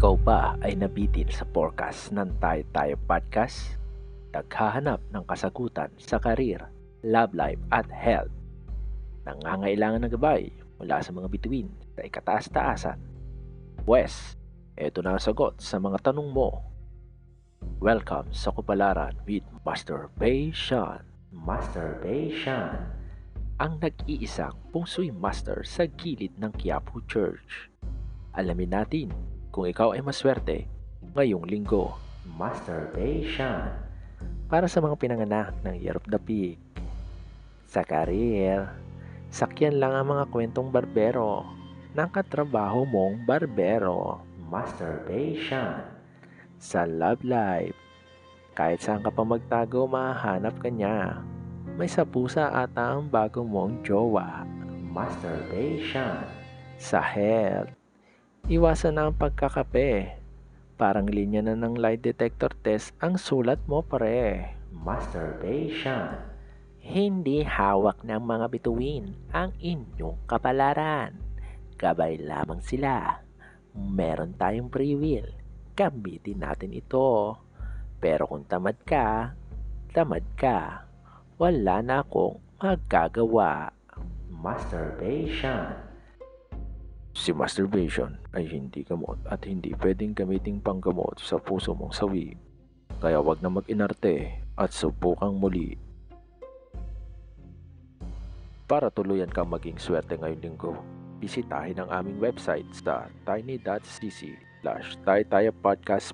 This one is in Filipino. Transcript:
Ikaw ba ay nabitin sa forecast ng Tayo Tayo Podcast? Naghahanap ng kasagutan sa karir, love life at health. Nangangailangan ng gabay mula sa mga bituin sa ikataas-taasan. Wes, eto na ang sagot sa mga tanong mo. Welcome sa Kupalaran with Masturbation. Masturbation. Ang nag-iisang pungsoy master sa gilid ng Quiapo Church. Alamin natin kung ikaw ay maswerte ngayong linggo. Masturbation. Para sa mga pinanganak ng Year of the Pig. Sa karir, sakyan lang ang mga kwentong barbero ng katrabaho mong barbero. Masturbation. Sa love life, kahit saan ka pa magtago, mahanap ka niya. May sapusa ata ang bago mong jowa. Masturbation. Sa health, iwasan na ang pagkakape. Parang linya na ng lie detector test ang sulat mo pare. Masturbation. Hindi hawak ng mga bituin ang inyong kapalaran. Gabay lamang sila. Meron tayong free will. Gamitin natin ito. Pero kung tamad ka, tamad ka. Wala na akong magagawa. Masturbation. Si masturbation ay hindi gamot at hindi pwedeng gamiting panggamot sa puso mong sawi. Kaya wag na mag-inarte at subukang muli. Para tuluyan kang maging swerte ngayong linggo, bisitahin ang aming website sa tiny.cc slash podcast